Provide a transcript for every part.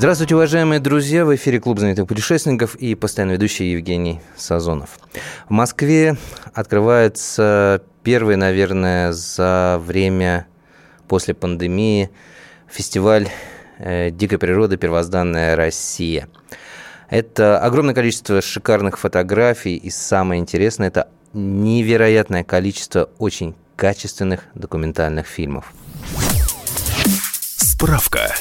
Здравствуйте, уважаемые друзья! В эфире Клуб знаменитых путешественников и постоянно ведущий Евгений Сазонов. В Москве открывается первый, наверное, за время после пандемии фестиваль э, дикой природы «Первозданная Россия». Это огромное количество шикарных фотографий, и самое интересное – это невероятное количество очень качественных документальных фильмов. Справка.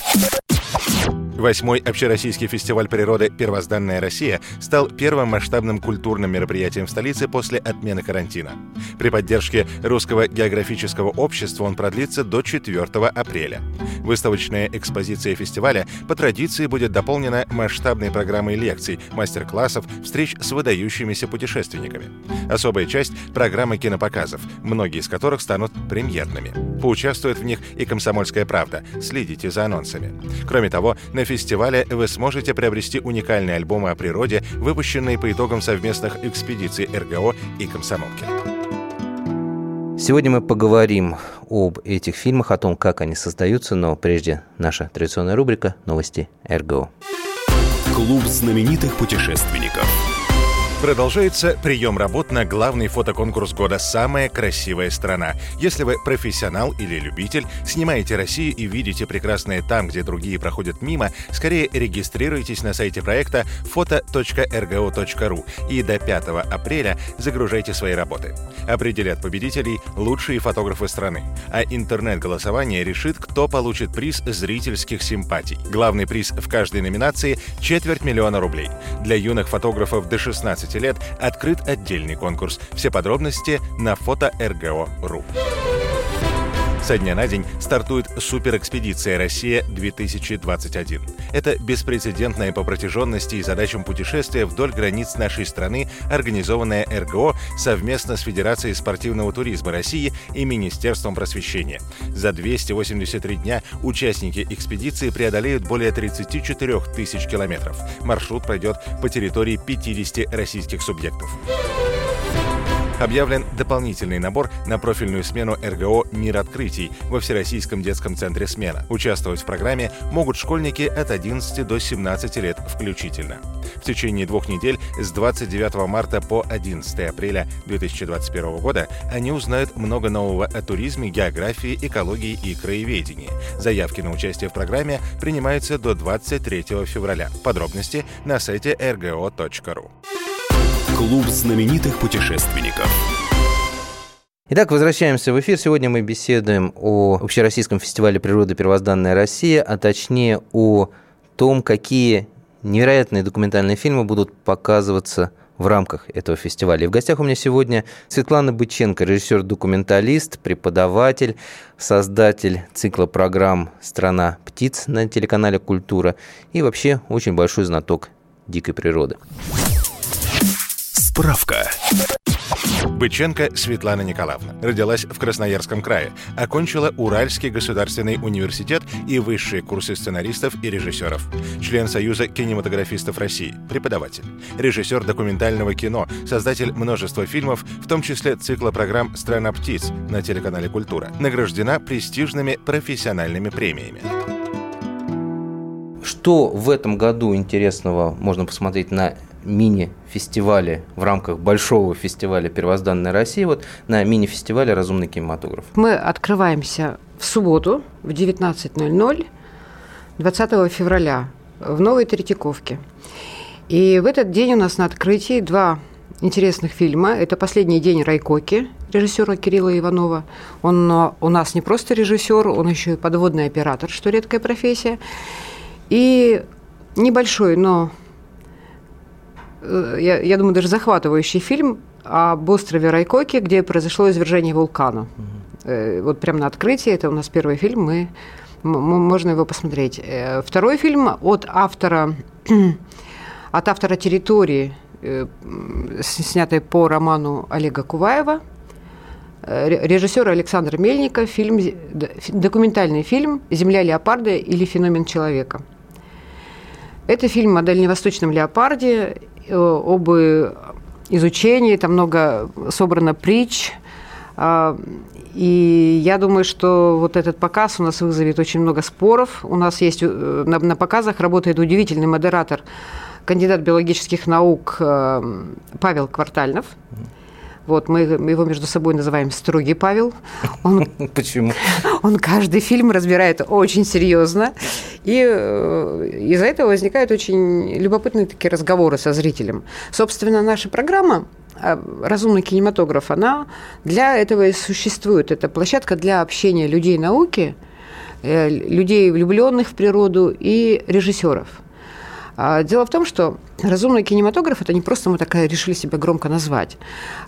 Восьмой общероссийский фестиваль природы «Первозданная Россия» стал первым масштабным культурным мероприятием в столице после отмены карантина. При поддержке Русского географического общества он продлится до 4 апреля. Выставочная экспозиция фестиваля по традиции будет дополнена масштабной программой лекций, мастер-классов, встреч с выдающимися путешественниками. Особая часть — программы кинопоказов, многие из которых станут премьерными. Поучаствует в них и «Комсомольская правда». Следите за анонсами. Кроме того, на фестивале вы сможете приобрести уникальные альбомы о природе, выпущенные по итогам совместных экспедиций РГО и комсомолки. Сегодня мы поговорим об этих фильмах, о том, как они создаются, но прежде наша традиционная рубрика «Новости РГО». Клуб знаменитых путешественников. Продолжается прием работ на главный фотоконкурс года «Самая красивая страна». Если вы профессионал или любитель, снимаете Россию и видите прекрасное там, где другие проходят мимо, скорее регистрируйтесь на сайте проекта foto.rgo.ru и до 5 апреля загружайте свои работы. Определят победителей лучшие фотографы страны, а интернет-голосование решит, кто получит приз зрительских симпатий. Главный приз в каждой номинации – четверть миллиона рублей. Для юных фотографов до 16 лет открыт отдельный конкурс. Все подробности на фото РГО.ру. Со дня на день стартует суперэкспедиция «Россия-2021». Это беспрецедентное по протяженности и задачам путешествия вдоль границ нашей страны, организованная РГО совместно с Федерацией спортивного туризма России и Министерством просвещения. За 283 дня участники экспедиции преодолеют более 34 тысяч километров. Маршрут пройдет по территории 50 российских субъектов объявлен дополнительный набор на профильную смену РГО «Мир открытий» во Всероссийском детском центре «Смена». Участвовать в программе могут школьники от 11 до 17 лет включительно. В течение двух недель с 29 марта по 11 апреля 2021 года они узнают много нового о туризме, географии, экологии и краеведении. Заявки на участие в программе принимаются до 23 февраля. Подробности на сайте rgo.ru. Клуб знаменитых путешественников. Итак, возвращаемся в эфир. Сегодня мы беседуем о Общероссийском фестивале природы «Первозданная Россия», а точнее о том, какие невероятные документальные фильмы будут показываться в рамках этого фестиваля. И в гостях у меня сегодня Светлана Быченко, режиссер-документалист, преподаватель, создатель цикла программ «Страна птиц» на телеканале «Культура» и вообще очень большой знаток дикой природы. Справка. Быченко Светлана Николаевна. Родилась в Красноярском крае. Окончила Уральский государственный университет и высшие курсы сценаристов и режиссеров. Член Союза кинематографистов России. Преподаватель. Режиссер документального кино. Создатель множества фильмов, в том числе цикла программ «Страна птиц» на телеканале «Культура». Награждена престижными профессиональными премиями. Что в этом году интересного можно посмотреть на мини-фестивале в рамках большого фестиваля «Первозданная Россия», вот на мини-фестивале «Разумный кинематограф». Мы открываемся в субботу в 19.00 20 февраля в Новой Третьяковке. И в этот день у нас на открытии два интересных фильма. Это «Последний день Райкоки» режиссера Кирилла Иванова. Он у нас не просто режиссер, он еще и подводный оператор, что редкая профессия. И небольшой, но Э, я, я думаю, даже захватывающий фильм об острове Райкоки, где произошло извержение вулкана. Угу. Вот прямо на открытии, это у нас первый фильм, мы можно его посмотреть. Э, второй фильм от автора, от автора «Территории», э, снятый по роману Олега Куваева, режиссера Александра Мельника, фильм, документальный фильм «Земля леопарда или феномен человека». Это фильм о дальневосточном леопарде, об изучении, там много собрано притч, а, и я думаю, что вот этот показ у нас вызовет очень много споров. У нас есть э, на, на показах работает удивительный модератор, кандидат биологических наук э, Павел Квартальнов. Вот, мы его между собой называем «Строгий Павел». Он, Почему? Он каждый фильм разбирает очень серьезно. И э, из-за этого возникают очень любопытные такие разговоры со зрителем. Собственно, наша программа а, разумный кинематограф, она для этого и существует. Это площадка для общения людей науки, э, людей, влюбленных в природу и режиссеров. А, дело в том, что разумный кинематограф это не просто мы такая решили себя громко назвать.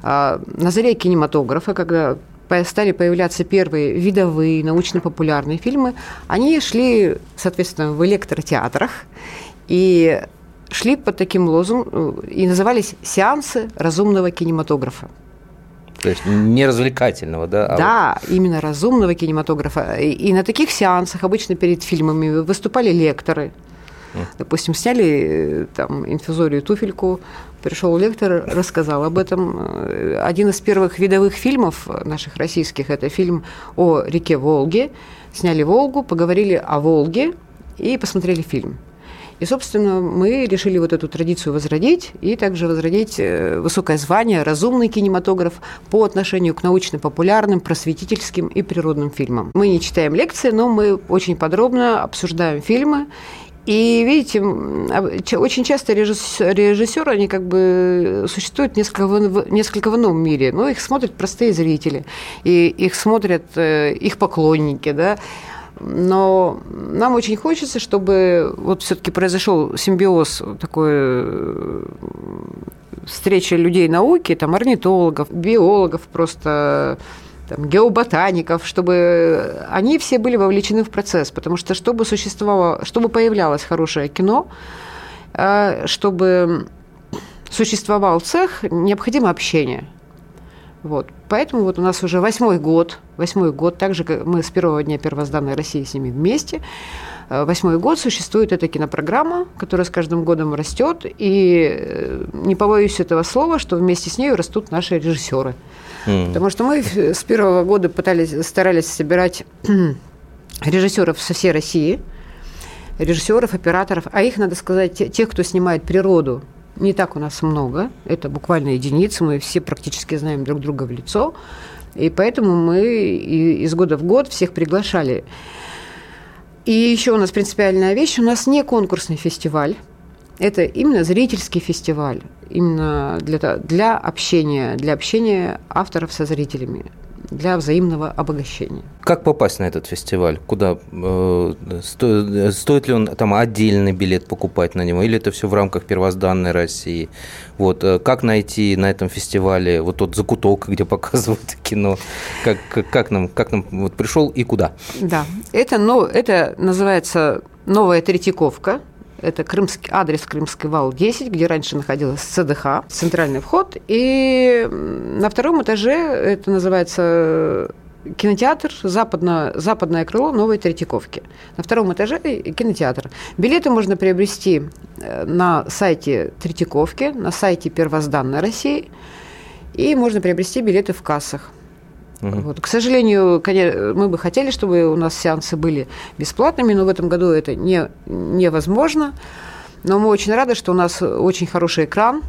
А, на заре кинематографа, когда стали появляться первые видовые научно-популярные фильмы, они шли, соответственно, в электротеатрах. И шли под таким лозунгом э, и назывались «Сеансы разумного кинематографа». То есть не развлекательного, да? А да, вот... именно разумного кинематографа. И, и на таких сеансах обычно перед фильмами выступали лекторы. Допустим, сняли э, там инфузорию туфельку, пришел лектор, рассказал об этом. Э, один из первых видовых фильмов наших российских – это фильм о реке Волге. Сняли Волгу, поговорили о Волге и посмотрели фильм. И, собственно, мы решили вот эту традицию возродить и также возродить э, высокое звание «разумный кинематограф» по отношению к научно-популярным, просветительским и природным фильмам. Мы не читаем лекции, но мы очень подробно обсуждаем фильмы и видите, очень часто режиссеры, они как бы существуют несколько в, несколько в ином мире, но их смотрят простые зрители, и их смотрят э, их поклонники, да, но нам очень хочется, чтобы вот все-таки произошел симбиоз такой э, встречи людей науки, там орнитологов, биологов, просто там, геоботаников, чтобы они все были вовлечены в процесс, потому что чтобы существовало, чтобы появлялось хорошее кино, э, чтобы существовал цех, необходимо общение – вот. Поэтому вот у нас уже восьмой год, восьмой год, также как мы с первого дня первозданной России с ними вместе, э, восьмой год существует эта кинопрограмма, которая с каждым годом растет, и э, не побоюсь этого слова, что вместе с ней растут наши режиссеры. Mm. Потому что мы с первого года пытались, старались собирать режиссеров со всей России, режиссеров, операторов, а их, надо сказать, тех, кто снимает природу, не так у нас много, это буквально единицы, мы все практически знаем друг друга в лицо, и поэтому мы из года в год всех приглашали. И еще у нас принципиальная вещь, у нас не конкурсный фестиваль, это именно зрительский фестиваль, именно для, для общения, для общения авторов со зрителями для взаимного обогащения. Как попасть на этот фестиваль? Куда? Э, стоит, стоит ли он там отдельный билет покупать на него? Или это все в рамках первозданной России? Вот, э, как найти на этом фестивале вот тот закуток, где показывают кино? Как, как нам, как нам вот пришел и куда? Да, это, ну, это называется новая Третьяковка. Это крымский, адрес Крымский вал 10, где раньше находилась ЦДХ, центральный вход. И на втором этаже, это называется кинотеатр, западное, западное крыло Новой Третьяковки. На втором этаже кинотеатр. Билеты можно приобрести э, на сайте Третьяковки, на сайте Первозданной России, и можно приобрести билеты в кассах. Угу. Вот. К сожалению, конечно, мы бы хотели, чтобы у нас сеансы были бесплатными, но в этом году это не, невозможно. Но мы очень рады, что у нас очень хороший экран,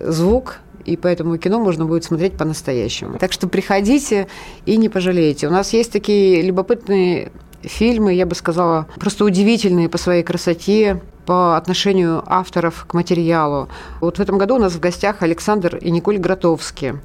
звук, и поэтому кино можно будет смотреть по-настоящему. Так что приходите и не пожалеете. У нас есть такие любопытные фильмы, я бы сказала, просто удивительные по своей красоте, по отношению авторов к материалу. Вот в этом году у нас в гостях Александр и Николь Гротовские.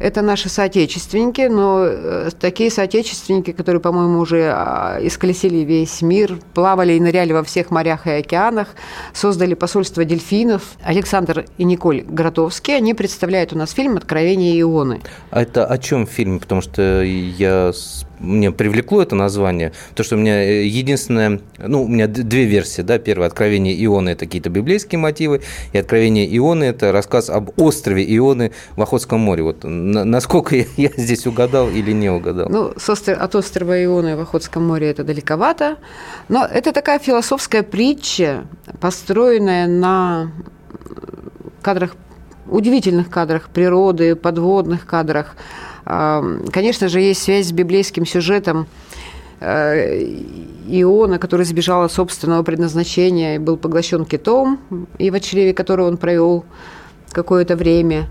Это наши соотечественники, но э, такие соотечественники, которые, по-моему, уже а, исколесили весь мир, плавали и ныряли во всех морях и океанах, создали посольство дельфинов. Александр и Николь Гротовские, они представляют у нас фильм «Откровение Ионы». А это о чем фильм? Потому что я мне привлекло это название, то, что у меня э, единственное, ну, у меня две версии, да, первое, «Откровение Ионы» – это какие-то библейские мотивы, и «Откровение Ионы» – это рассказ об острове Ионы в Охотском море. Вот насколько я здесь угадал или не угадал? Ну, от острова Ионы в Охотском море это далековато, но это такая философская притча, построенная на кадрах, удивительных кадрах природы, подводных кадрах – Конечно же, есть связь с библейским сюжетом э, Иона, который сбежал от собственного предназначения и был поглощен китом, и в чреве которого он провел какое-то время.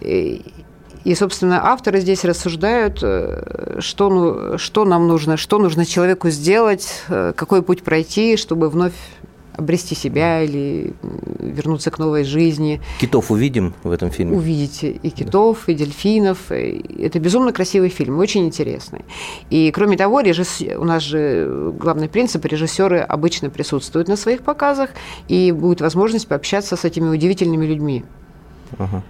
И, собственно, авторы здесь рассуждают, э, что, ну, что нам нужно, что нужно человеку сделать, э, какой путь пройти, чтобы вновь обрести себя или вернуться к новой жизни. Китов увидим в этом фильме? Увидите и китов, да. и дельфинов. Это безумно красивый фильм, очень интересный. И кроме того, режисс... у нас же главный принцип, режиссеры обычно присутствуют на своих показах, и будет возможность пообщаться с этими удивительными людьми. Ага.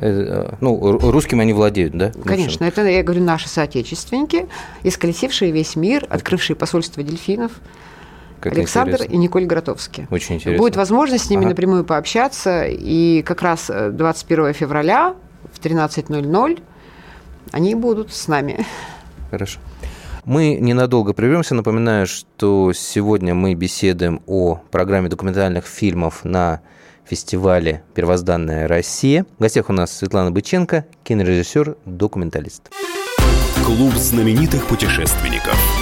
Э, ну, русским они владеют, да? Конечно, это, я говорю, наши соотечественники, исколесившие весь мир, открывшие посольство дельфинов. Как Александр интересно. и Николь Гротовский. Очень интересно. Будет возможность с ними ага. напрямую пообщаться, и как раз 21 э, февраля в 13.00 они будут с нами. Хорошо. Мы ненадолго прервемся. Напоминаю, что сегодня мы беседуем о программе документальных фильмов на фестивале «Первозданная Россия». В гостях у нас Светлана Быченко, кинорежиссер, документалист. Клуб знаменитых путешественников.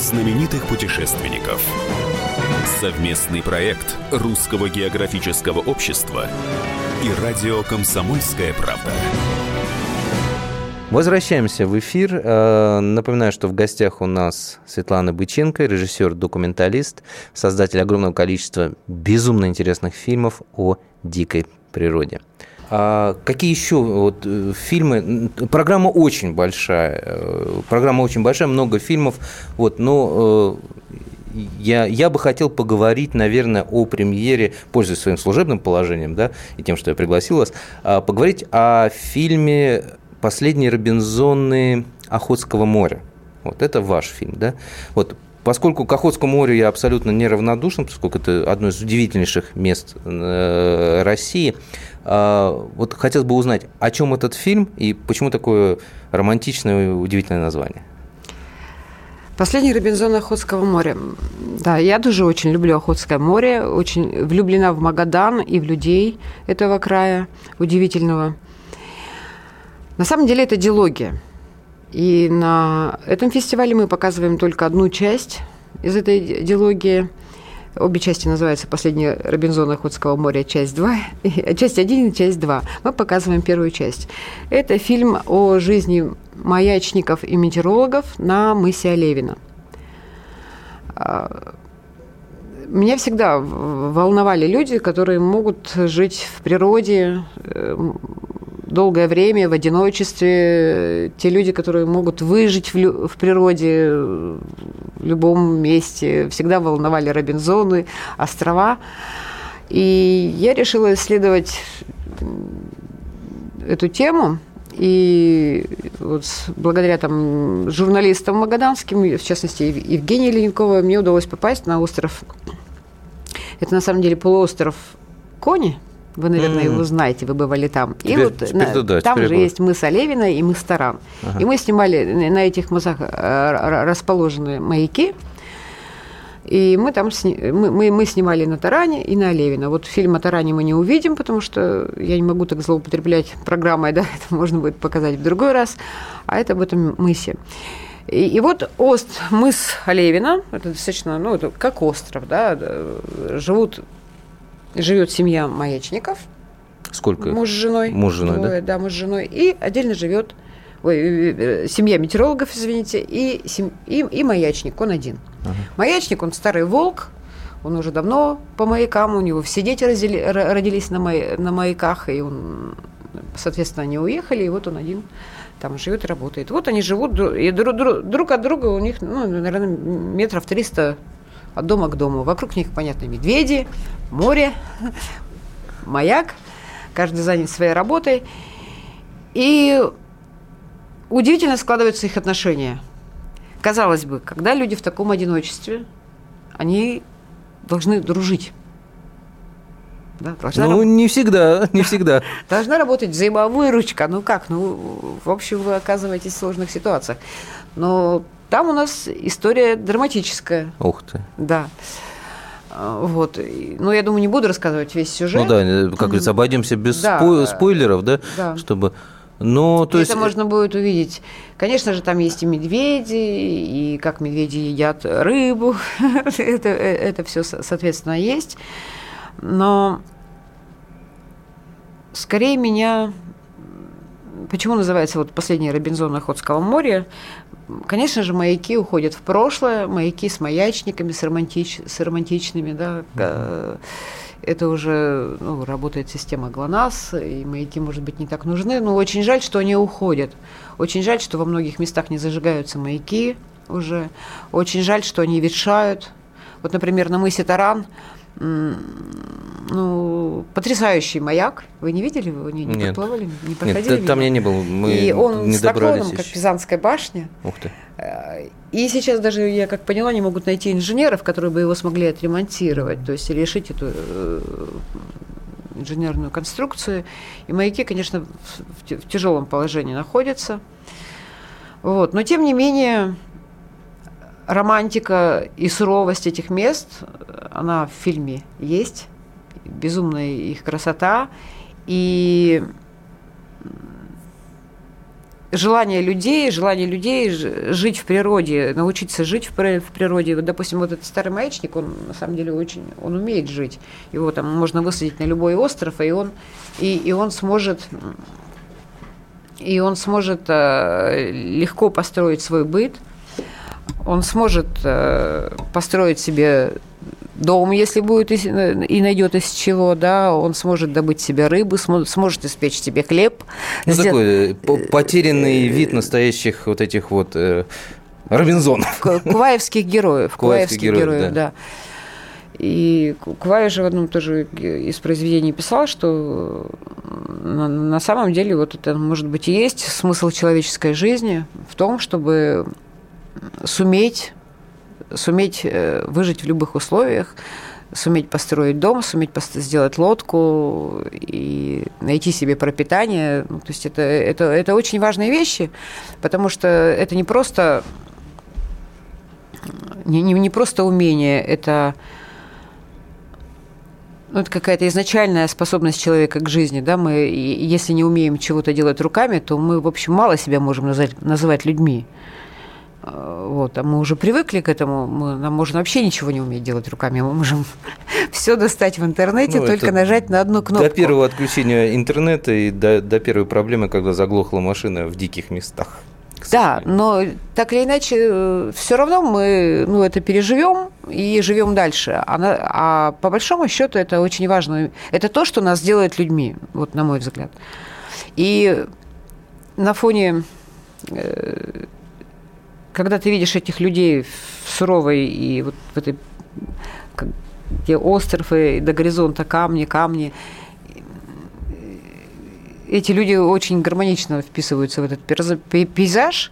Знаменитых путешественников. Совместный проект Русского географического общества и радио «Комсомольская правда». Возвращаемся в эфир. Э, напоминаю, что в гостях у нас Светлана Быченко, режиссер-документалист, создатель огромного количества безумно интересных фильмов о дикой природе. А какие еще вот э, фильмы? Программа очень большая. Э, программа очень большая, много фильмов. Вот, но э, я, я бы хотел поговорить, наверное, о премьере, пользуясь своим служебным положением, да, и тем, что я пригласил вас, а, поговорить о фильме «Последние Робинзоны Охотского моря». Вот это ваш фильм, да? Вот Поскольку к Охотскому морю я абсолютно неравнодушен, поскольку это одно из удивительнейших мест России, вот хотелось бы узнать, о чем этот фильм и почему такое романтичное и удивительное название. Последний Робинзон Охотского моря. Да, я тоже очень люблю Охотское море, очень влюблена в Магадан и в людей этого края удивительного. На самом деле это диалогия. И на этом фестивале мы показываем только одну часть из этой диалогии – Обе части называются «Последний Робинзон Охотского моря. Часть 2». Часть 1 и часть 2. Мы показываем первую часть. Это фильм о жизни маячников и метеорологов на мысе Олевина. А, меня всегда волновали люди, которые могут жить в природе, э, долгое время в одиночестве, те люди, которые могут выжить в, лю- в природе в любом месте, всегда волновали Робинзоны, острова. И я решила исследовать эту тему. И вот благодаря там, журналистам магаданским, в частности Евгении Ленинковой, мне удалось попасть на остров. Это на самом деле полуостров Кони – вы, наверное, mm. его знаете, вы бывали там. Теперь, и вот теперь, на, да, там же есть мыс Олевина и мыс Таран. Ага. И мы снимали на этих мысах э, расположены маяки. И мы там сни... мы, мы, мы снимали на Таране и на Олевина. Вот фильм о Таране мы не увидим, потому что я не могу так злоупотреблять программой, да, это можно будет показать в другой раз. А это об этом мысе. И, и вот ост, мыс Олевина, это достаточно, ну, это как остров, да, живут живет семья маячников. Сколько? Муж с женой. Муж с женой, двое, да? Да, муж с женой. И отдельно живет ой, э, э, семья метеорологов, извините, и, сем- и, и маячник, он один. Маячник, он старый волк, он уже давно по маякам, у него все дети ро- родились на, май- на маяках, и он, соответственно, они уехали, и вот он один там живет и работает. Вот они живут, и дру- дру- друг от друга у них, ну, наверное, метров 300 от дома к дому. Вокруг них, понятно, медведи, море, маяк, каждый занят своей работой. И удивительно складываются их отношения. Казалось бы, когда люди в таком одиночестве, они должны дружить. Да, должна, Ну, раб- не всегда, не всегда. должна работать взаимовыручка. Ну как? Ну, в общем, вы оказываетесь в сложных ситуациях. Но там у нас история драматическая. Ух ты. Да. А, Вот. И- Ну, я думаю, не буду рассказывать весь сюжет. Ну да, э, как говорится, обойдемся без Да, спой- да. спойлеров, да? Да. Чтобы. Ну, то есть. это можно будет увидеть. Конечно же, там есть и медведи, и как медведи едят рыбу. это, это все, соответственно, есть. Но скорее меня... Почему называется вот последний Робинзон Охотского моря? Конечно же, маяки уходят в прошлое, маяки с маячниками, с, романтич, с романтичными, да, э, это уже ну, работает система ГЛОНАСС, и маяки, может быть, не так нужны, но очень жаль, что они уходят. Очень жаль, что во многих местах не зажигаются маяки уже. Очень жаль, что они ветшают. Вот, например, на мысе Таран ну, потрясающий маяк. Вы не видели его? Не, не Нет. подплывали? Не Нет, проходили? т- там я не был. Мы и он не с добрались наклоном, как. Пизанская башня. Ух ты. Э, И сейчас даже, я как поняла, не могут найти инженеров, которые бы его смогли отремонтировать, то есть решить эту э, инженерную конструкцию. И маяки, конечно, в тяжелом положении находятся. Вот. Но, тем не менее, романтика и суровость этих мест, она в фильме есть. Безумная их красота. И желание людей, желание людей жить в природе, научиться жить в, при- в природе. Вот, допустим, вот этот старый маячник, он на самом деле очень, он умеет жить. Его там можно высадить на любой остров, и он, и, и он сможет, и он сможет э, легко построить свой быт. Он сможет э, построить себе дом, если будет и найдет из чего, да, он сможет добыть себе рыбу, смо- сможет испечь себе хлеб. Ну, сделать- такой э, по- потерянный вид настоящих вот этих вот э, Робинзонов. Ку- Куваевских героев. Куваевских Куваевских героев, героев, да. да. И Ку- Куваев же в одном тоже из произведений писал, что на самом деле вот это, может быть, и есть смысл человеческой жизни в том, чтобы суметь, суметь э, выжить в любых условиях, суметь построить дом, суметь сделать лодку и найти себе пропитание. Ну, то есть это, это, это очень важные вещи, потому что это не просто не, не, не просто умение, это, ну, это какая-то изначальная способность человека к жизни. Да? Мы, если не умеем чего-то делать руками, то мы, в общем, мало себя можем назвать, называть людьми. Э, Вот, а мы уже привыкли к этому, мы, нам можно вообще ничего не уметь делать руками, мы можем все достать в интернете, Ну, только нажать на одну кнопку. До первого отключения интернета и до, до первой проблемы, когда заглохла машина в диких местах. Да, но так или иначе, все равно мы ну, это переживем и живем дальше. А, на- а по большому счету это очень важно. Это то, что нас делает людьми, вот на мой взгляд. И на фоне, э, когда ты видишь этих людей в суровой и вот в этой, где остров до горизонта камни, камни, эти люди очень гармонично вписываются в этот пейзаж.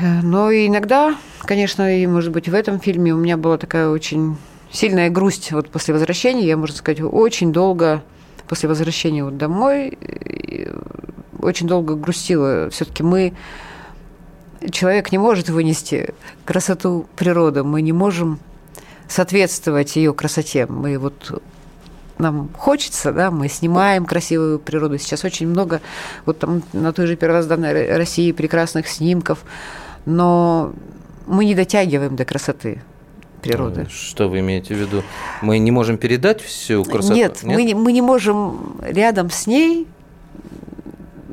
Э, Но иногда, конечно, и, может быть, в этом фильме у меня была такая очень сильная грусть вот после возвращения. Я, можно сказать, очень долго после возвращения вот домой э, очень долго грустила. Все-таки мы человек не может вынести красоту природы, мы не можем соответствовать ее красоте. Мы вот нам хочется, да, мы снимаем красивую природу. Сейчас очень много вот там на той же первозданной Ро- России прекрасных снимков, но мы не дотягиваем до красоты природы. Что вы имеете в виду? Мы не можем передать всю красоту? Нет, Нет? Мы, не, мы не можем рядом с ней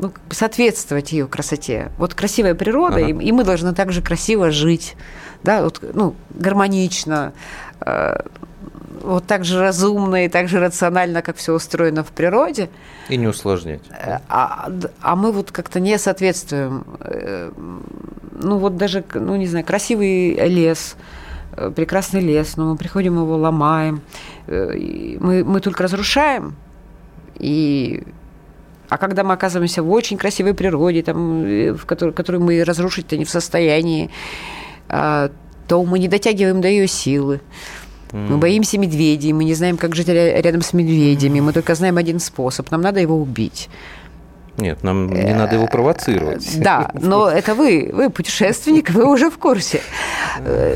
ну, соответствовать ее красоте. Вот красивая природа, ага. и, и мы должны также красиво жить, да, вот, ну, гармонично, э, вот так же разумно и так же рационально, как все устроено в природе. И не усложнять. Э, а, а мы вот как-то не соответствуем. Э, ну вот даже, ну не знаю, красивый лес, э, прекрасный лес, но мы приходим его ломаем, мы, мы только разрушаем, и а когда мы оказываемся в очень красивой природе, там, в которой, которую мы разрушить-то не в состоянии, а, то мы не дотягиваем до ее силы. Мы боимся медведей, мы не знаем, как жить рядом с медведями, мы только знаем один способ, нам надо его убить. Нет, нам не надо его провоцировать. Да, но это вы, вы путешественник, вы уже в курсе.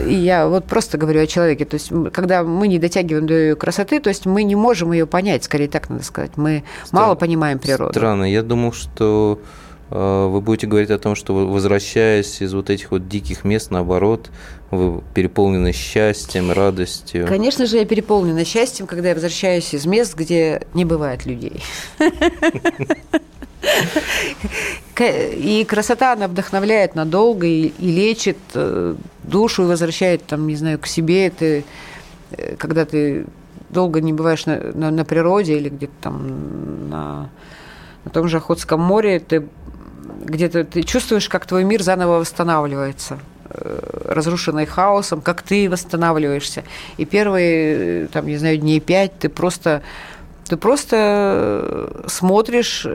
И я вот просто говорю о человеке. То есть, когда мы не дотягиваем до ее красоты, то есть мы не можем ее понять, скорее так надо сказать. Мы Стран... мало понимаем природу. Странно. Я думал, что э, вы будете говорить о том, что возвращаясь из вот этих вот диких мест, наоборот, вы переполнены счастьем, радостью. Конечно же, я переполнена счастьем, когда я возвращаюсь из мест, где не бывает людей. И красота, она вдохновляет надолго и, и лечит э, душу и возвращает, там, не знаю, к себе. Ты, э, когда ты долго не бываешь на, на, на природе или где-то там на, на том же Охотском море, ты где-то ты чувствуешь, как твой мир заново восстанавливается э, разрушенный хаосом, как ты восстанавливаешься. И первые, там, не знаю, дней пять ты просто, ты просто смотришь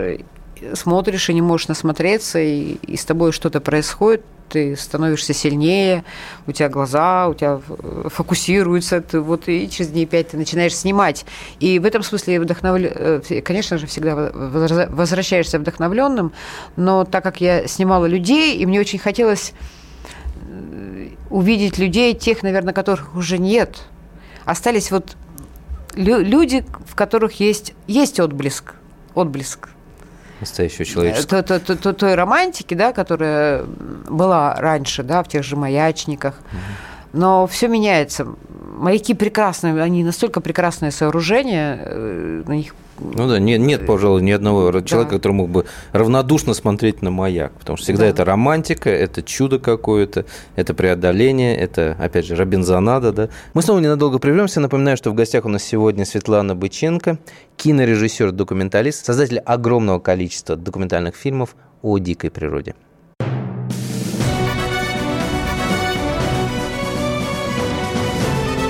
смотришь и не можешь насмотреться, и, и с тобой что-то происходит, ты становишься сильнее, у тебя глаза, у тебя фокусируются, ты вот и через дней пять ты начинаешь снимать. И в этом смысле вдохновля... Э, конечно же, всегда возвращаешься вдохновленным, но так как я снимала людей, и мне очень хотелось э, увидеть людей, тех, наверное, которых уже нет. Остались вот люди, в которых есть, есть отблеск, отблеск настоящего человеческого. Той, той, той, той романтики, да, которая была раньше, да, в тех же маячниках. Но все меняется. Маяки прекрасные, они настолько прекрасные сооружения, э, на них ну да, нет, нет, пожалуй, ни одного да. человека, который мог бы равнодушно смотреть на маяк, потому что всегда да. это романтика, это чудо какое-то, это преодоление, это, опять же, Робинзонада, да. Мы снова ненадолго прервемся. Напоминаю, что в гостях у нас сегодня Светлана Быченко, кинорежиссер, документалист, создатель огромного количества документальных фильмов о дикой природе.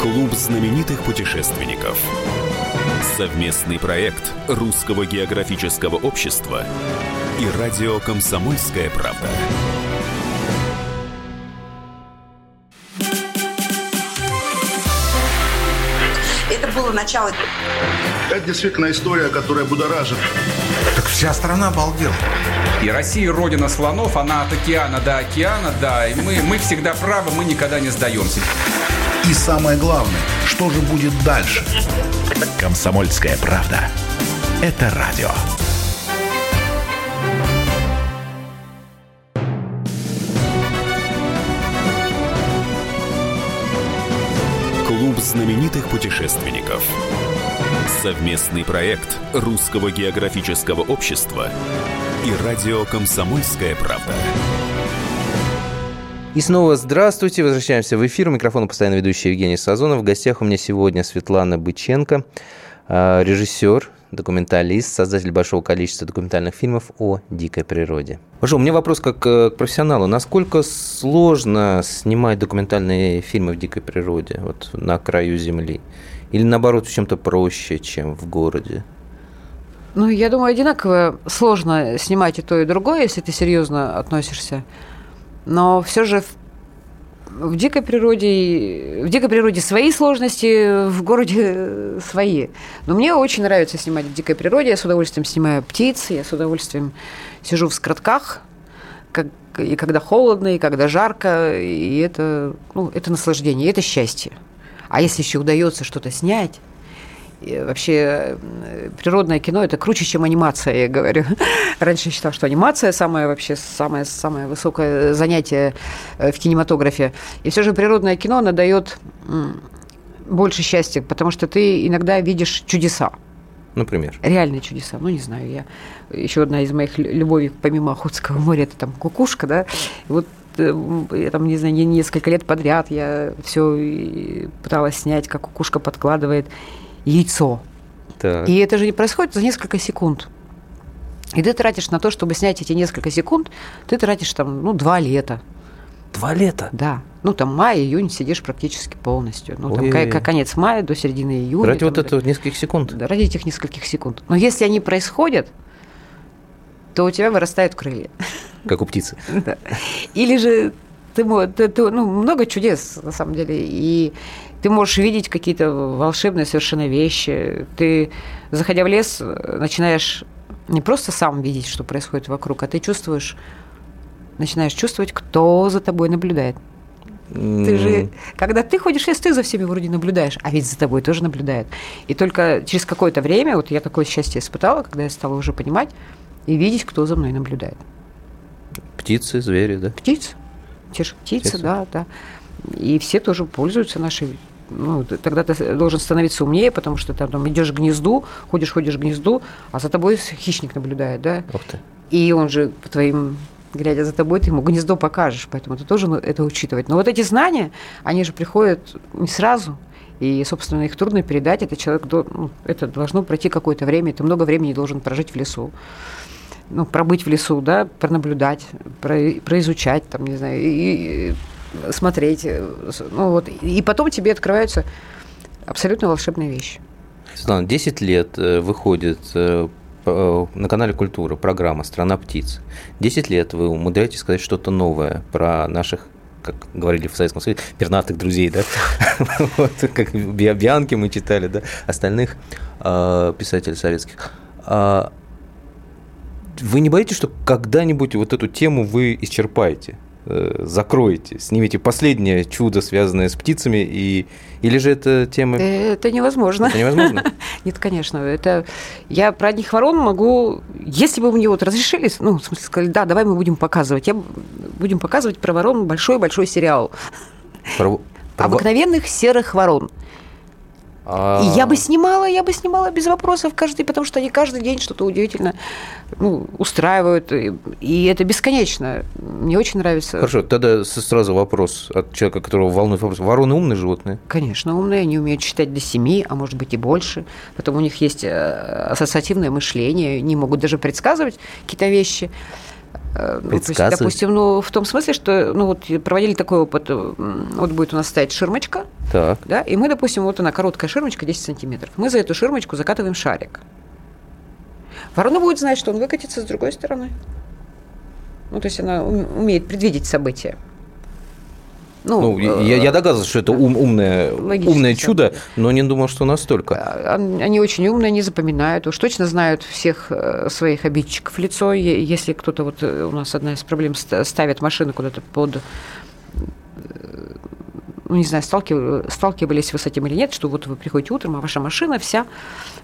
Клуб знаменитых путешественников. Совместный проект Русского географического общества и радио «Комсомольская правда». Это было начало. Это действительно история, которая будоражит. Так вся страна обалдела. И Россия родина слонов, она от океана до океана, да, и мы, мы всегда правы, мы никогда не сдаемся. И самое главное, что же будет дальше? Комсомольская правда. Это радио. Клуб знаменитых путешественников. Совместный проект Русского географического общества и радио «Комсомольская правда». И снова здравствуйте, возвращаемся в эфир. У микрофона постоянно ведущий Евгений Сазонов. В гостях у меня сегодня Светлана Быченко, а, режиссер, документалист, создатель большого количества документальных фильмов о дикой природе. Пожалуй, у меня вопрос как к профессионалу. Насколько сложно снимать документальные фильмы в дикой природе, вот на краю земли? Или наоборот, в чем-то проще, чем в городе? Ну, я думаю, одинаково сложно снимать и то, и другое, если ты серьезно относишься но все же в, дикой природе, в дикой природе свои сложности, в городе свои. Но мне очень нравится снимать в дикой природе. Я с удовольствием снимаю птиц, я с удовольствием сижу в скротках, как, и когда холодно, и когда жарко, и это, ну, это наслаждение, и это счастье. А если еще удается что-то снять, И вообще природное кино это круче, чем анимация, я говорю. Раньше я считала, что анимация самое вообще самое, самое высокое занятие э, в кинематографе. И все же природное кино, оно дает больше счастья, потому что ты иногда видишь чудеса. Например? Реальные чудеса. Ну, не знаю, я... Еще одна из моих любовей, помимо Охотского моря, это там кукушка, да. И вот Э, я там, не знаю, несколько лет подряд я все пыталась снять, как кукушка подкладывает яйцо. Так. И это же не происходит за несколько секунд. И ты тратишь на то, чтобы снять эти несколько секунд, ты тратишь там, ну, два лета. Два лета? Да. Ну, там май, июнь сидишь практически полностью. Ну, там Ой. конец мая до середины июня. Ради там, вот этого нескольких секунд? Да, ради этих нескольких секунд. Но если они происходят, то у тебя вырастают крылья. Как у птицы. Да. Или же ты, ты, ты, ну, много чудес, на самом деле, и ты можешь видеть какие-то волшебные совершенно вещи. Ты, заходя в лес, начинаешь не просто сам видеть, что происходит вокруг, а ты чувствуешь, начинаешь чувствовать, кто за тобой наблюдает. Ты же, когда ты ходишь в лес, ты за всеми вроде наблюдаешь, а ведь за тобой тоже наблюдают. И только через какое-то время, вот я такое счастье испытала, когда я стала уже понимать и видеть, кто за мной наблюдает. Птицы, звери, да? Птицы. Те же птицы, птицы, да, да. И все тоже пользуются нашей ну, тогда ты должен становиться умнее, потому что ты там идешь к гнезду, ходишь, ходишь к гнезду, а за тобой хищник наблюдает, да? Ух ты. И он же по твоим глядя за тобой, ты ему гнездо покажешь, поэтому ты тоже это учитывать. Но вот эти знания, они же приходят не сразу, и, собственно, их трудно передать. Это человек, ну, это должно пройти какое-то время, ты много времени должен прожить в лесу ну, пробыть в лесу, да, пронаблюдать, про, произучать, там, не знаю, и, и смотреть. Ну, вот, и потом тебе открываются абсолютно волшебные вещи. Светлана, 10 лет э, выходит э, э, на канале Культура программа «Страна птиц». 10 лет вы умудряетесь сказать что-то новое про наших как говорили в Советском Союзе, пернатых друзей, да, вот, как Бианки мы читали, да, остальных писателей советских. А вы не боитесь, что когда-нибудь вот эту тему вы исчерпаете? Э, закроете, снимете последнее чудо, связанное с птицами, и... или же это тема... Это невозможно. Это невозможно? Нет, конечно. Это... Я про одних ворон могу... Если бы мне вот разрешили, ну, в смысле, сказали, да, давай мы будем показывать. Я будем показывать про ворон большой-большой сериал. Про... Обыкновенных серых ворон. А... И я бы снимала, я бы снимала без вопросов каждый, потому что они каждый день что-то удивительно ну, устраивают, и, и это бесконечно. Мне очень нравится. Хорошо, тогда сразу вопрос от человека, которого волнует вопрос. Вороны умные животные? Конечно, умные. Они умеют считать до семи, а может быть и больше. Потом у них есть э, ассоциативное мышление, они могут даже предсказывать какие-то вещи. Э, ну, есть, допустим, ну, в том смысле, что ну, вот проводили такой опыт, вот будет у нас стоять ширмочка, так. да, и мы, допустим, вот она короткая ширмочка 10 сантиметров, мы за эту ширмочку закатываем шарик. Ворона будет знать, что он выкатится с другой стороны. Ну, то есть она умеет предвидеть события. Ну, ну я, я догадывался, что это ум, умное, умное чудо, но не думал, что настолько. А, они очень умные, они запоминают, уж точно знают всех э, своих обидчиков лицо. Если кто-то, вот э, у нас одна из проблем, ставит машину куда-то под ну, не знаю, сталкив... сталкивались вы с этим или нет, что вот вы приходите утром, а ваша машина вся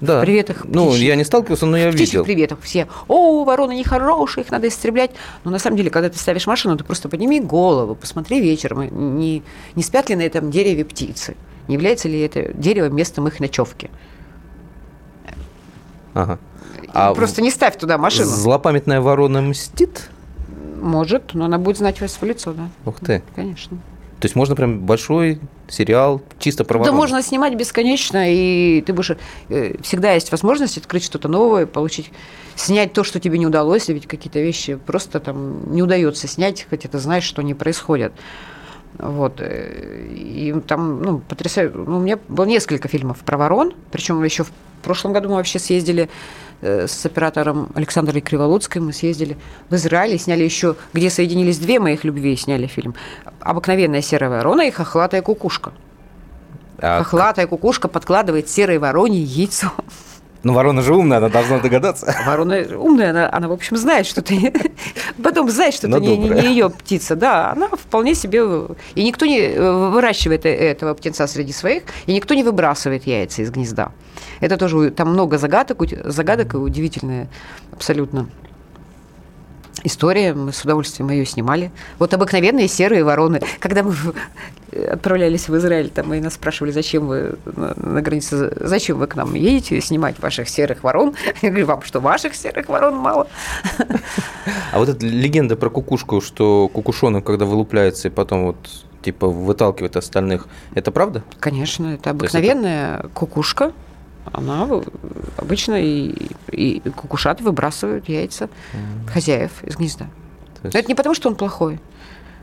да. в приветах. Птичьих, ну, я не сталкивался, но я видел. приветах все. О, вороны нехорошие, их надо истреблять. Но на самом деле, когда ты ставишь машину, ты просто подними голову, посмотри вечером, не, не спят ли на этом дереве птицы, не является ли это дерево местом их ночевки. Ага. А просто не ставь туда машину. Злопамятная ворона мстит? Может, но она будет знать вас в лицо, да. Ух ты. Конечно. То есть можно прям большой сериал чисто про. Да можно снимать бесконечно, и ты будешь... Э, всегда есть возможность открыть что-то новое, получить... Снять то, что тебе не удалось, ведь какие-то вещи просто там не удается снять, хотя ты знаешь, что они происходят. Вот. Э, и там, ну, потрясающе. Ну, у меня было несколько фильмов про ворон, причем еще в прошлом году мы вообще съездили с оператором Александрой Криволуцкой мы съездили в Израиль и сняли еще, где соединились две моих любви, сняли фильм. «Обыкновенная серая ворона» и «Хохлатая кукушка». А Хохлатая кукушка подкладывает серой вороне яйцо. Ну, ворона же умная, она должна догадаться. Ворона умная, она, она в общем, знает, что ты... Потом знает, что это не, не, не ее птица. Да, она вполне себе... И никто не выращивает этого птенца среди своих, и никто не выбрасывает яйца из гнезда. Это тоже... Там много загадок, загадок и удивительные абсолютно история, мы с удовольствием ее снимали. Вот обыкновенные серые вороны. Когда мы отправлялись в Израиль, там и нас спрашивали, зачем вы на, на границе, зачем вы к нам едете снимать ваших серых ворон? Я говорю, вам что, ваших серых ворон мало? А вот эта легенда про кукушку, что кукушонок, когда вылупляется и потом вот типа выталкивает остальных, это правда? Конечно, это обыкновенная это... кукушка, она обычно и, и кукушат выбрасывают яйца mm. хозяев из гнезда. есть... Но это не потому, что он плохой,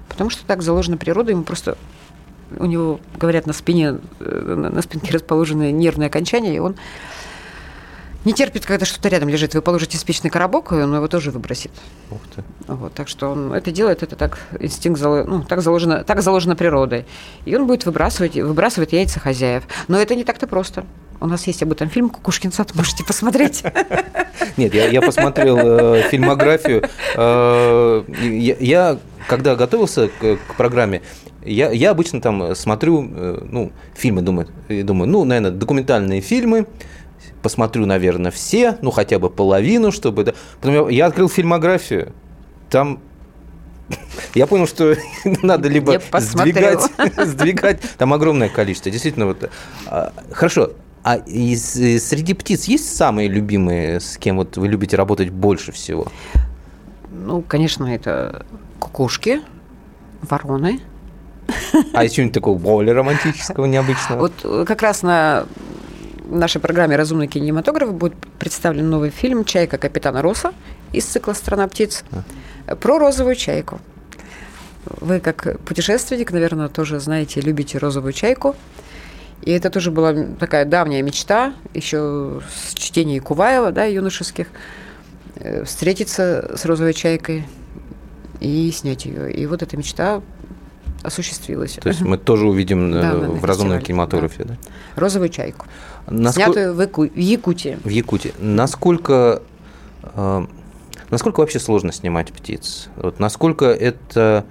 потому что так заложена природа, ему просто у него, говорят, на спине, э, на спинке расположены нервные окончания, и он не терпит, когда что-то рядом лежит. Вы положите спичный коробок, и он его тоже выбросит. Ух ты. Вот, так что он это делает, это так инстинкт ну, так заложено, так заложено природой. И он будет выбрасывать, выбрасывать яйца хозяев. Но это не так-то просто. У нас есть об этом фильм «Кукушкин сад», можете посмотреть. Нет, я, я посмотрел э, фильмографию. Э, я, я, когда готовился к, к программе, я, я обычно там смотрю э, ну, фильмы, думаю, думаю, ну, наверное, документальные фильмы, посмотрю, наверное, все, ну, хотя бы половину, чтобы... Потом я, я открыл фильмографию, там я понял, что надо либо сдвигать, сдвигать, там огромное количество. Действительно, вот. А, хорошо, а из, среди птиц есть самые любимые, с кем вот вы любите работать больше всего? Ну, конечно, это кукушки, вороны. А есть что-нибудь такого более романтического, необычного? Вот э, как раз на нашей программе «Разумный кинематограф» будет представлен новый фильм «Чайка капитана Роса» из цикла «Страна птиц» а. про розовую чайку. Вы, как путешественник, наверное, тоже знаете, любите розовую чайку – и это тоже была такая давняя мечта, еще с чтения Куваева, да, юношеских, э, встретиться с розовой чайкой и снять ее. И вот эта мечта осуществилась. То есть мы тоже увидим э, да, в разумном кинематографе, да. да? Розовую чайку. Насколько... Снятую в, Ику... в Якутии. В Якутии. Насколько, э, насколько вообще сложно снимать птиц? Вот насколько это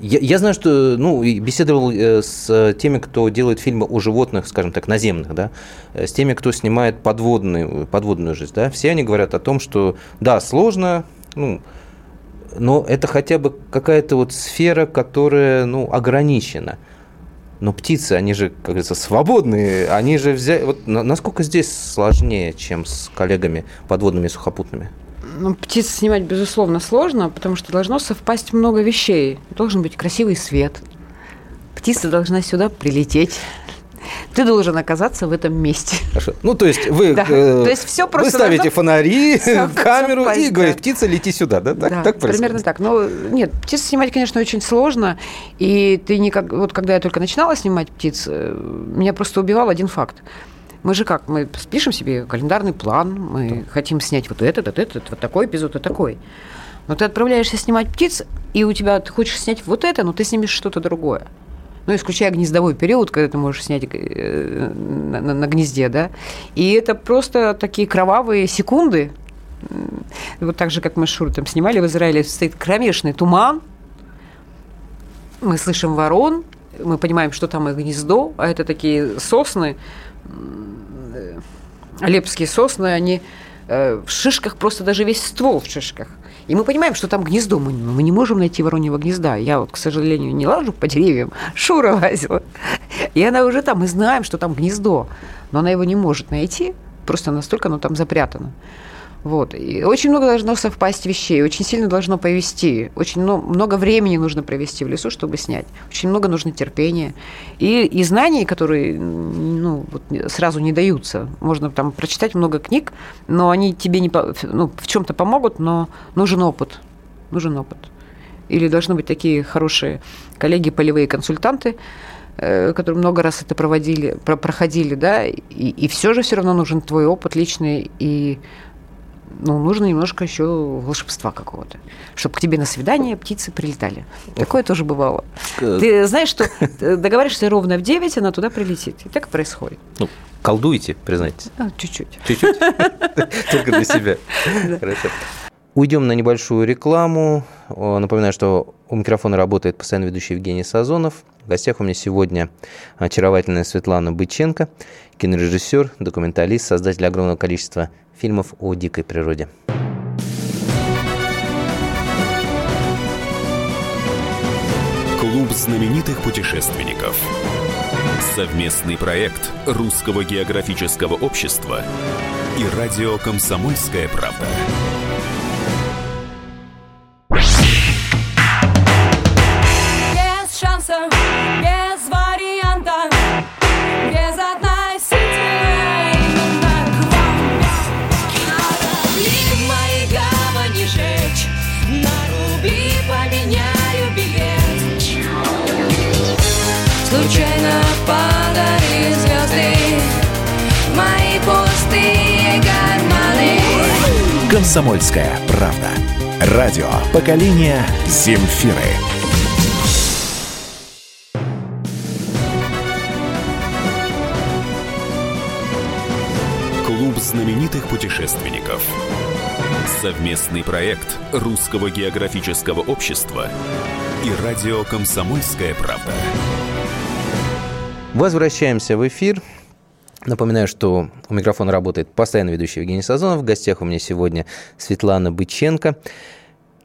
я, я знаю, что ну, беседовал э, с теми, кто делает фильмы о животных, скажем так, наземных, да, э, с теми, кто снимает подводную, подводную жизнь. Да, все они говорят о том, что да, сложно, ну, но это хотя бы какая-то вот сфера, которая ну, ограничена. Но птицы, они же, как говорится, свободные, они же взяли... Вот насколько здесь сложнее, чем с коллегами подводными сухопутными? Ну, птиц снимать, безусловно, сложно, потому что должно совпасть много вещей. Должен быть красивый свет. Птица должна сюда прилететь. Ты должен оказаться в этом месте. Хорошо. Ну, то есть вы, да. э, то есть все просто вы ставите должно... фонари, все, камеру совпасть, и говорите, птица, лети сюда, да? Так, да, так примерно так. Но нет, птиц снимать, конечно, очень сложно. И ты никак... Вот когда я только начинала снимать птиц, э, меня просто убивал один факт. Мы же как, мы пишем себе календарный план, мы да. хотим снять вот этот, вот этот, вот такой эпизод, вот такой. Но ты отправляешься снимать птиц, и у тебя ты хочешь снять вот это, но ты снимешь что-то другое. Ну, исключая гнездовой период, когда ты можешь снять э, на, на, на гнезде, да. И это просто такие кровавые секунды. Вот так же, как мы с Шуртом снимали в Израиле, стоит кромешный туман, мы слышим ворон, мы понимаем, что там их гнездо, а это такие сосны, Алепские сосны, они э, в шишках, просто даже весь ствол в шишках. И мы понимаем, что там гнездо, мы, мы не можем найти вороньего гнезда. Я вот, к сожалению, не лажу по деревьям, Шура лазила. И она уже там, мы знаем, что там гнездо, но она его не может найти, просто настолько оно там запрятано. Вот. И очень много должно совпасть вещей, очень сильно должно повести, очень много времени нужно провести в лесу, чтобы снять, очень много нужно терпения и, и знаний, которые ну, вот сразу не даются. Можно там прочитать много книг, но они тебе не, ну, в чем-то помогут, но нужен опыт, нужен опыт. Или должны быть такие хорошие коллеги, полевые консультанты, э, которые много раз это проводили, проходили, да, и, и все же все равно нужен твой опыт личный и ну, нужно немножко еще волшебства какого-то, чтобы к тебе на свидание птицы прилетали. Такое тоже бывало. Ты знаешь, что договариваешься ровно в 9, она туда прилетит. И так происходит. Ну, колдуете, признайтесь? А, чуть-чуть. Чуть-чуть? Только для себя. Хорошо. Уйдем на небольшую рекламу. Напоминаю, что у микрофона работает постоянно ведущий Евгений Сазонов. В гостях у меня сегодня очаровательная Светлана Быченко, кинорежиссер, документалист, создатель огромного количества фильмов о дикой природе. Клуб знаменитых путешественников. Совместный проект Русского географического общества и радио «Комсомольская правда». Шанса, без варианта, без относительной именно к вам. Корабли в моей гавани жечь, на рубли поменяю билет. Случайно падали звезды мои пустые карманы. Комсомольская правда. Радио поколения Земфиры. Знаменитых путешественников. Совместный проект Русского географического общества и радио «Комсомольская правда». Возвращаемся в эфир. Напоминаю, что у микрофона работает постоянно ведущий Евгений Сазонов. В гостях у меня сегодня Светлана Быченко,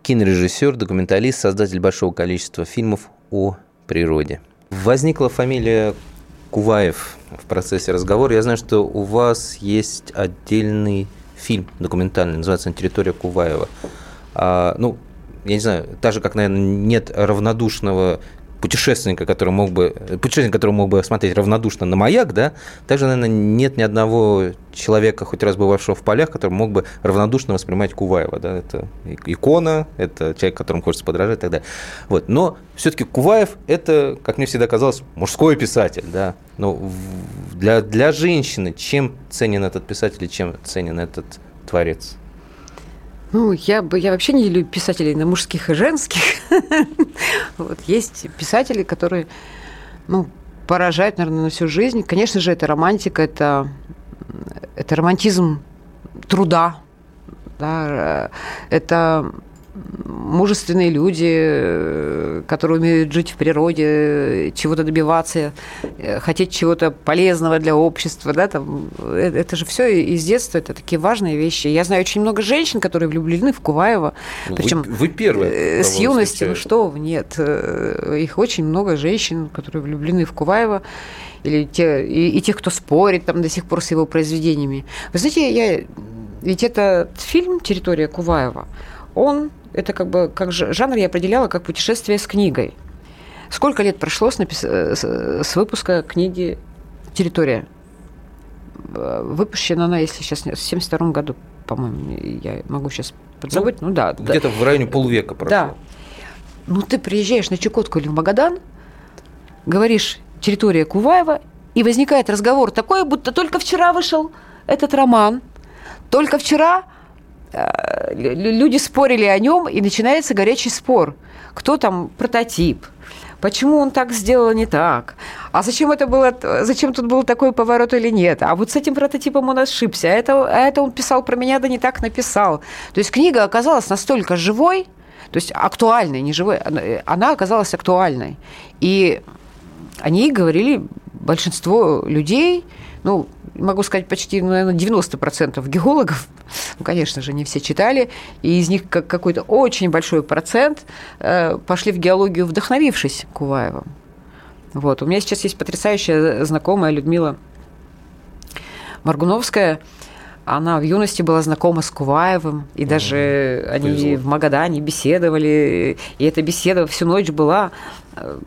кинорежиссер, документалист, создатель большого количества фильмов о природе. Возникла фамилия Куваев в процессе разговора. Я знаю, что у вас есть отдельный фильм документальный, называется «Территория Куваева». А, ну, я не знаю, так же, как, наверное, нет равнодушного путешественника, который мог бы, путешественник, который мог бы смотреть равнодушно на маяк, да, также, наверное, нет ни одного человека, хоть раз бывавшего в полях, который мог бы равнодушно воспринимать Куваева, да, это икона, это человек, которому хочется подражать и так далее. Вот. Но все-таки Куваев – это, как мне всегда казалось, мужской писатель, да, но для, для женщины чем ценен этот писатель и чем ценен этот творец? Ну, я, бы, я вообще не делю писателей на мужских и женских. вот, есть писатели, которые ну, поражают, наверное, на всю жизнь. Конечно же, это романтика, это, это романтизм труда, да, это мужественные люди, которые умеют жить в природе, чего-то добиваться, хотеть чего-то полезного для общества, да, там, это же все из детства, это такие важные вещи. Я знаю очень много женщин, которые влюблены в Куваева, причем вы, вы первые, с юности, ну что, нет, их очень много женщин, которые влюблены в Куваева, или те, и, и тех, кто спорит там до сих пор с его произведениями. Вы знаете, я ведь этот фильм «Территория Куваева», он это как бы как жанр я определяла как путешествие с книгой. Сколько лет прошло с, напис... с выпуска книги «Территория»? Выпущена она, если сейчас нет, в 72 году, по-моему, я могу сейчас подзабыть. Ну, ну да. Где-то да. в районе полвека прошло. Да. Ну, ты приезжаешь на Чукотку или в Магадан, говоришь «Территория Куваева», и возникает разговор такой, будто только вчера вышел этот роман, только вчера Э, люди спорили о нем, и начинается горячий спор. Кто там прототип? Почему он так сделал не так? А зачем это было? Зачем тут был такой поворот или нет? А вот с этим прототипом он ошибся. А это, а это он писал про меня, да не так написал. То есть книга оказалась настолько живой, то есть актуальной, не живой, она оказалась актуальной. И о ней говорили большинство людей, ну, могу сказать, почти, наверное, 90% геологов, ну, конечно же, не все читали, и из них какой-то очень большой процент э, пошли в геологию, вдохновившись Куваевым. Вот. У меня сейчас есть потрясающая знакомая Людмила Маргуновская, она в юности была знакома с Куваевым, и даже mm, они повезло. в Магадане беседовали, и эта беседа всю ночь была э,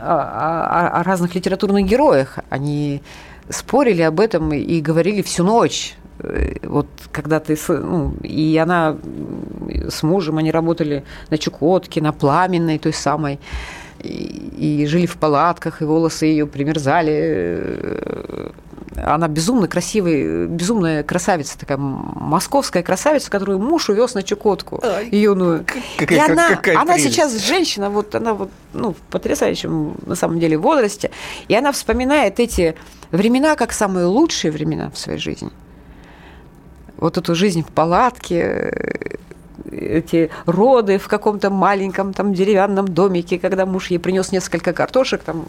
о, о, о разных литературных героях. Они спорили об этом и говорили всю ночь. Э, вот когда ты, ну, и она с мужем, они работали на Чукотке, на Пламенной, той самой, и, и жили в палатках, и волосы ее примерзали, э, Она безумно красивая, безумная красавица, такая московская красавица, которую муж увез на Чукотку юную. какая- и она, какая она прелесть. сейчас женщина, вот она вот, ну, в потрясающем на самом деле возрасте, и она вспоминает эти времена как самые лучшие времена в своей жизни. Вот эту жизнь в палатке, э, эти роды в каком-то маленьком там деревянном домике, когда муж ей принес несколько картошек там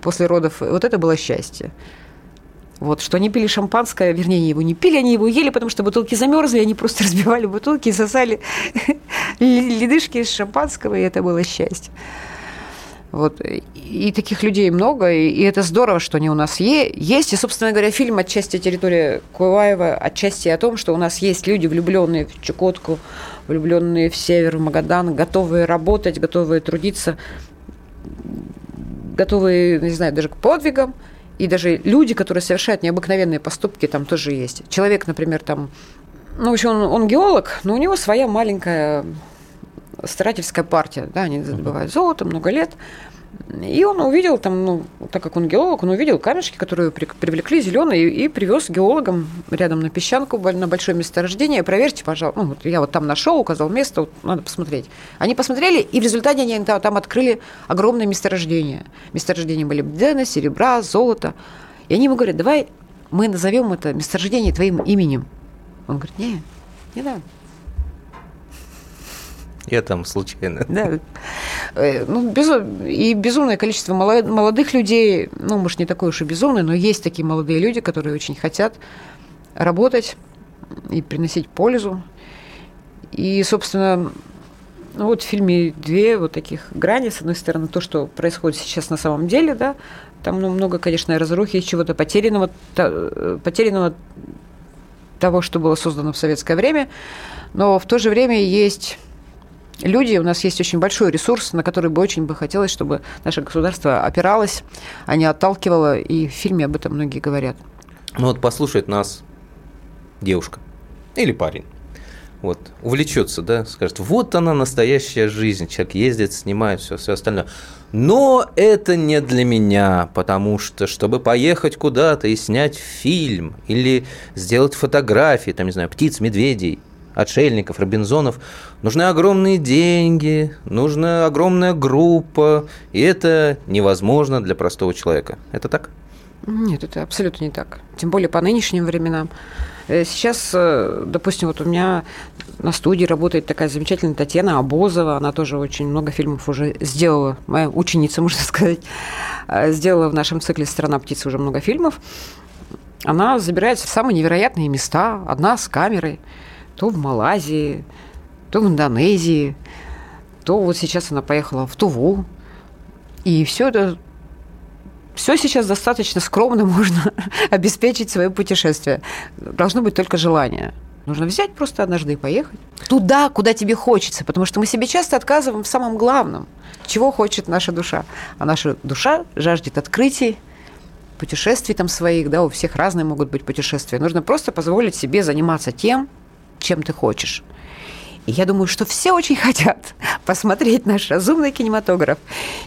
после родов. Вот это было счастье. Вот, что они пили шампанское, вернее, они его не пили, они его ели, потому что бутылки замерзли, они просто разбивали бутылки и сосали ледышки из шампанского, и это было счастье. Вот. И таких людей много, и, и это здорово, что они у нас е- есть. И, собственно говоря, фильм отчасти территория Куваева, отчасти о том, что у нас есть люди, влюбленные в Чукотку, влюбленные в север, в Магадан, готовые работать, готовые трудиться, готовые, не знаю, даже к подвигам. И даже люди, которые совершают необыкновенные поступки, там тоже есть. Человек, например, там, ну, в общем, он, он геолог, но у него своя маленькая старательская партия, да, они добывают золото много лет. И он увидел там, ну, так как он геолог, он увидел камешки, которые при- привлекли зеленые, и, и привез геологам рядом на песчанку, на большое месторождение. Проверьте, пожалуйста. Ну, вот я вот там нашел, указал место, вот надо посмотреть. Они посмотрели, и в результате они та- там открыли огромное месторождение. Месторождения были бдена, серебра, золота. И они ему говорят, давай мы назовем это месторождение твоим именем. Он говорит, не, не надо. Я там случайно. Да. Э, Ну, безу- и безумное количество моло- молодых людей, ну, может, не такое уж и безумное, но есть такие молодые люди, которые очень хотят работать и приносить пользу. И, собственно, ну, вот в фильме две вот таких грани. С одной стороны, то, что происходит сейчас на самом деле, да, там ну, много, конечно, разрухи, чего-то потерянного, та- э, потерянного того, что было создано в советское время, но в то же время есть люди, у нас есть очень большой ресурс, на который бы очень бы хотелось, чтобы наше государство опиралось, а не отталкивало, и в фильме об этом многие говорят. Ну вот послушает нас девушка или парень. Вот, увлечется, да, скажет, вот она настоящая жизнь, человек ездит, снимает все, все остальное. Но это не для меня, потому что, чтобы поехать куда-то и снять фильм или сделать фотографии, там, не знаю, птиц, медведей, отшельников, робинзонов, нужны огромные деньги, нужна огромная группа, и это невозможно для простого человека. Это так? Нет, это абсолютно не так. Тем более по нынешним временам. Э, Сейчас, э, допустим, вот у меня на студии работает такая замечательная Татьяна Обозова. Она тоже очень много фильмов уже сделала. Моя ученица, можно сказать, э, сделала в нашем цикле «Страна птиц» уже много фильмов. Она забирается в самые невероятные места, одна с камерой. То в Малайзии, то в Индонезии, то вот сейчас она поехала в Туву. И все это все сейчас достаточно скромно можно обеспечить свое путешествие. Должно быть только желание. Нужно взять просто однажды и поехать туда, куда тебе хочется, потому что мы себе часто отказываем в самом главном, чего хочет наша душа. А наша душа жаждет открытий, путешествий там своих, да, у всех разные могут быть путешествия. Нужно просто позволить себе заниматься тем, чем ты хочешь. И я думаю, что все очень хотят посмотреть наш разумный кинематограф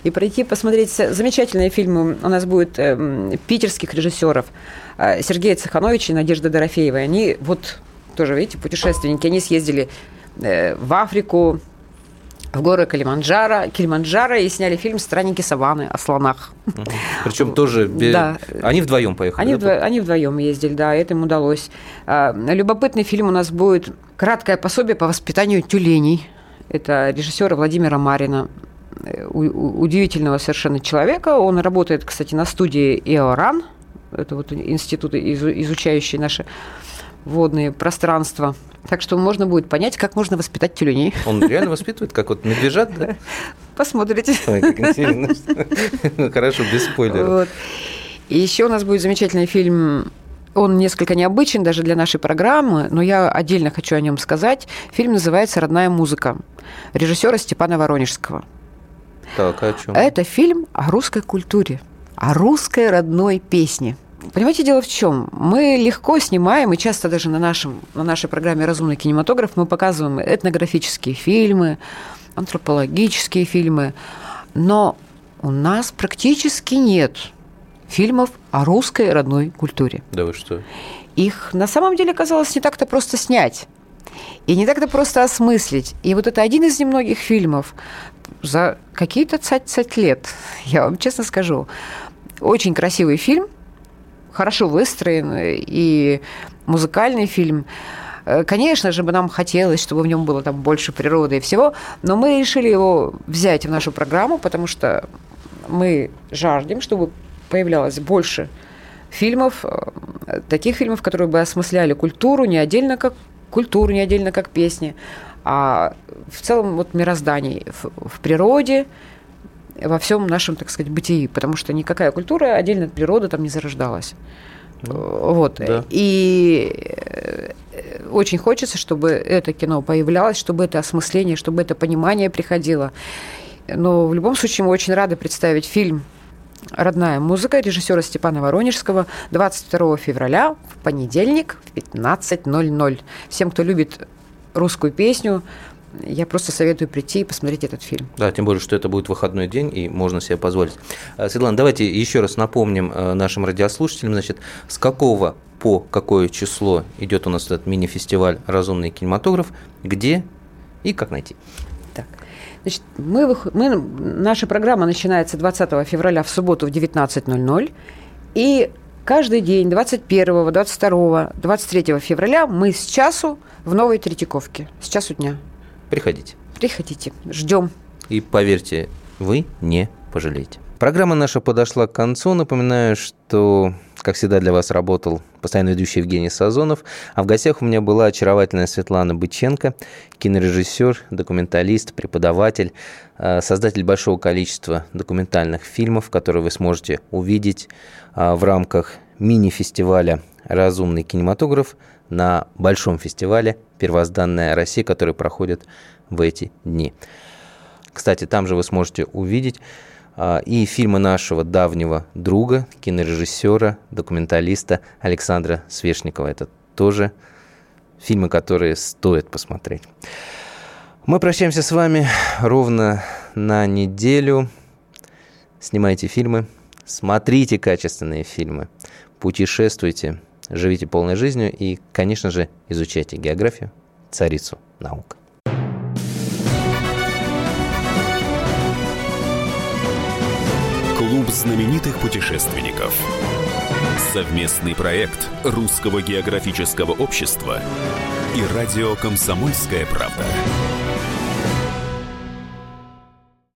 и пройти посмотреть замечательные фильмы. У нас будет эм, питерских режиссеров э, Сергея Цехановича и Надежда Дорофеева. Они вот тоже, видите, путешественники. Они съездили э, в Африку, в горы Килиманджаро, Килиманджаро и сняли фильм «Странники саванны» о слонах. Причем тоже Да. они вдвоем поехали. Они, да, вдво- они вдвоем ездили, да, это им удалось. А, Любопытный фильм у нас будет «Краткое пособие по воспитанию тюленей». Это режиссера Владимира Марина, э, удивительного совершенно человека. Он работает, кстати, на студии ИОРАН, это вот институт, изу- изучающий наши водные пространства. Так что можно будет понять, как можно воспитать тюленей. Он реально воспитывает, как вот медвежат, да? Посмотрите. Ой, как интересно. Ну, Хорошо, без спойлеров. Вот. И еще у нас будет замечательный фильм. Он несколько необычен даже для нашей программы, но я отдельно хочу о нем сказать. Фильм называется «Родная музыка» режиссера Степана Воронежского. Так, а о чем? Это фильм о русской культуре, о русской родной песне. Понимаете, дело в чем? Мы легко снимаем, и часто даже на, нашем, на нашей программе «Разумный кинематограф» мы показываем этнографические фильмы, антропологические фильмы, но у нас практически нет фильмов о русской родной культуре. Да вы что? Их на самом деле казалось не так-то просто снять. И не так-то просто осмыслить. И вот это один из немногих фильмов за какие-то цать-цать лет, я вам честно скажу. Очень красивый фильм, хорошо выстроенный и музыкальный фильм. Э, Конечно же, бы нам хотелось, чтобы в нем было там больше природы и всего, но мы решили его взять в нашу программу, потому что мы жаждем, чтобы появлялось больше фильмов, э, таких фильмов, которые бы осмысляли культуру не отдельно как культуру, не отдельно как песни, а в целом вот мироздание в, в природе, во всем нашем, так сказать, бытии, потому что никакая культура отдельно от природы там не зарождалась. Вот. да. И э, очень хочется, чтобы это кино появлялось, чтобы это осмысление, чтобы это понимание приходило. Но в любом случае мы очень рады представить фильм «Родная музыка» режиссера Степана Воронежского 22 февраля в понедельник в 15.00. Всем, кто любит русскую песню, я просто советую прийти и посмотреть этот фильм. Да, тем более, что это будет выходной день, и можно себе позволить. А, Светлана, давайте еще раз напомним э, нашим радиослушателям, значит, с какого по какое число идет у нас этот мини-фестиваль «Разумный кинематограф», где и как найти. Так. Значит, мы, мы, наша программа начинается 20 февраля в субботу в 19.00. И каждый день 21, 22, 23 февраля мы с часу в Новой Третьяковке. С часу дня. Приходите. Приходите. Ждем. И поверьте, вы не пожалеете. Программа наша подошла к концу. Напоминаю, что, как всегда, для вас работал постоянно ведущий Евгений Сазонов. А в гостях у меня была очаровательная Светлана Быченко, кинорежиссер, документалист, преподаватель, э, создатель большого количества документальных фильмов, которые вы сможете увидеть э, в рамках мини-фестиваля «Разумный кинематограф» на большом фестивале «Первозданная Россия», который проходит в эти дни. Кстати, там же вы сможете увидеть а, и фильмы нашего давнего друга, кинорежиссера, документалиста Александра Свешникова. Это тоже фильмы, которые стоит посмотреть. Мы прощаемся с вами ровно на неделю. Снимайте фильмы, смотрите качественные фильмы, путешествуйте, живите полной жизнью и, конечно же, изучайте географию, царицу наук. Клуб знаменитых путешественников. Совместный проект Русского географического общества и радио «Комсомольская правда».